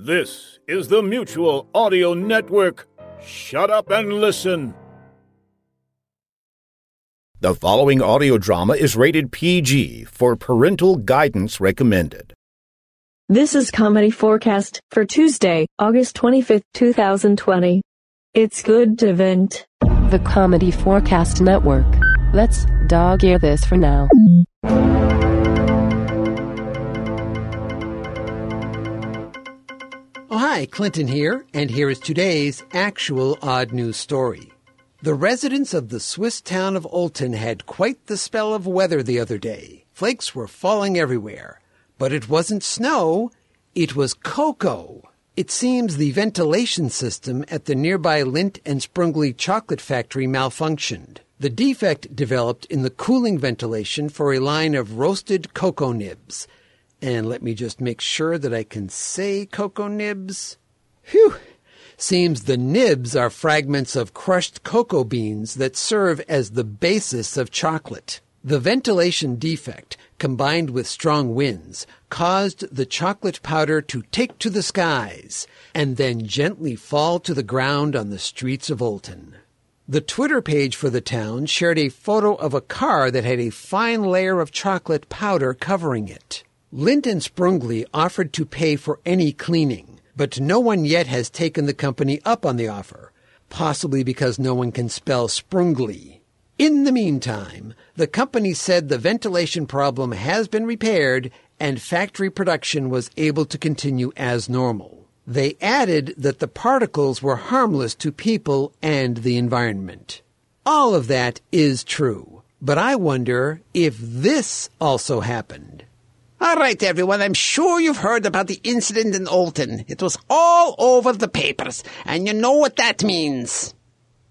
This is the Mutual Audio Network. Shut up and listen. The following audio drama is rated PG for parental guidance recommended. This is Comedy Forecast for Tuesday, August 25th, 2020. It's good to vent. The Comedy Forecast Network. Let's dog ear this for now. Hi, Clinton here, and here is today's actual odd news story. The residents of the Swiss town of Olten had quite the spell of weather the other day. Flakes were falling everywhere. But it wasn't snow, it was cocoa. It seems the ventilation system at the nearby Lindt and Sprungli chocolate factory malfunctioned. The defect developed in the cooling ventilation for a line of roasted cocoa nibs. And let me just make sure that I can say cocoa nibs. Phew! Seems the nibs are fragments of crushed cocoa beans that serve as the basis of chocolate. The ventilation defect, combined with strong winds, caused the chocolate powder to take to the skies and then gently fall to the ground on the streets of Olten. The Twitter page for the town shared a photo of a car that had a fine layer of chocolate powder covering it. Lindt and Sprungli offered to pay for any cleaning, but no one yet has taken the company up on the offer, possibly because no one can spell Sprungli. In the meantime, the company said the ventilation problem has been repaired and factory production was able to continue as normal. They added that the particles were harmless to people and the environment. All of that is true, but I wonder if this also happened. All right, everyone, I'm sure you've heard about the incident in Olten. It was all over the papers, and you know what that means.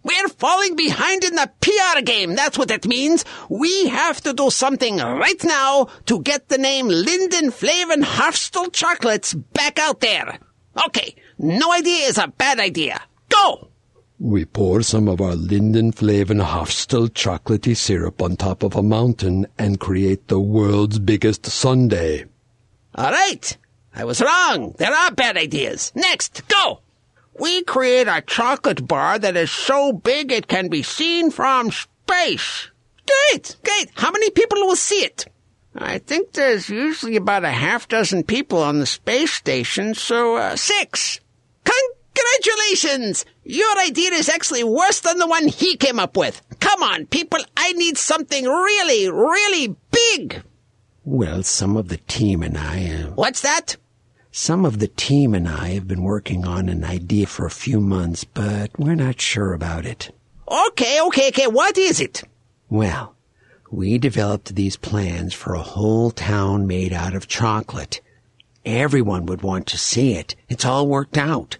We're falling behind in the PR game. That's what it means. We have to do something right now to get the name Linden Flavin Hofstal Chocolates back out there. Okay, no idea is a bad idea. Go! We pour some of our Linden Flavin Hofstal chocolatey syrup on top of a mountain and create the world's biggest sundae. All right. I was wrong. There are bad ideas. Next, go! We create a chocolate bar that is so big it can be seen from space. Great, great. How many people will see it? I think there's usually about a half dozen people on the space station, so uh, six. Congratulations! Your idea is actually worse than the one he came up with. Come on, people, I need something really, really big. Well, some of the team and I. Uh, What's that? some of the team and I have been working on an idea for a few months, but we're not sure about it. Okay, okay, okay. What is it? Well, we developed these plans for a whole town made out of chocolate. Everyone would want to see it. It's all worked out.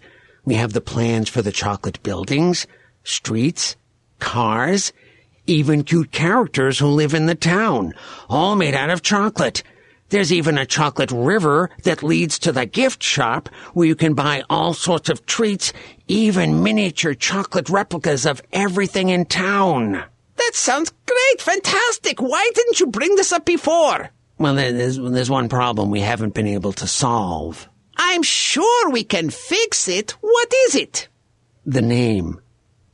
We have the plans for the chocolate buildings, streets, cars, even cute characters who live in the town, all made out of chocolate. There's even a chocolate river that leads to the gift shop where you can buy all sorts of treats, even miniature chocolate replicas of everything in town. That sounds great, fantastic. Why didn't you bring this up before? Well, there's, there's one problem we haven't been able to solve. I'm sure we can fix it. What is it? The name.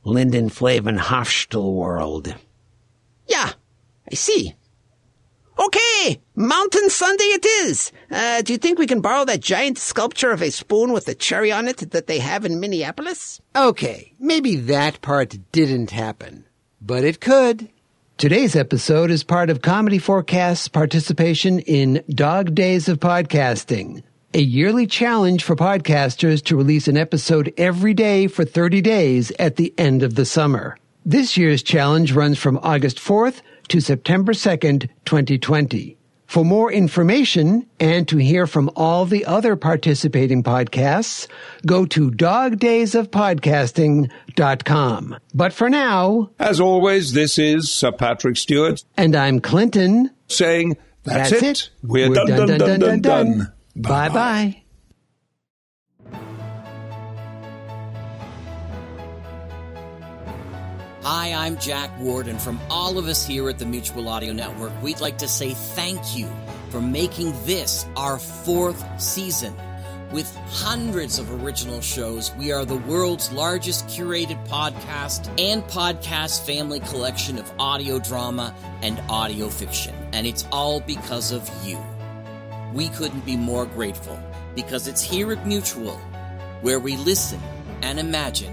Linden Flavin Hofstal World. Yeah, I see. Okay, Mountain sundae it is. Uh, do you think we can borrow that giant sculpture of a spoon with a cherry on it that they have in Minneapolis? Okay, maybe that part didn't happen, but it could. Today's episode is part of Comedy Forecast's participation in Dog Days of Podcasting, a yearly challenge for podcasters to release an episode every day for 30 days at the end of the summer. This year's challenge runs from August 4th to September 2nd, 2020. For more information and to hear from all the other participating podcasts, go to dogdaysofpodcasting.com. But for now, As always, this is Sir Patrick Stewart and I'm Clinton. saying, That's, That's it. We're, done, done, done, done, done. Bye bye. Hi, I'm Jack Ward, and from all of us here at the Mutual Audio Network, we'd like to say thank you for making this our fourth season. With hundreds of original shows, we are the world's largest curated podcast and podcast family collection of audio drama and audio fiction. And it's all because of you. We couldn't be more grateful because it's here at Mutual where we listen and imagine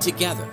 together.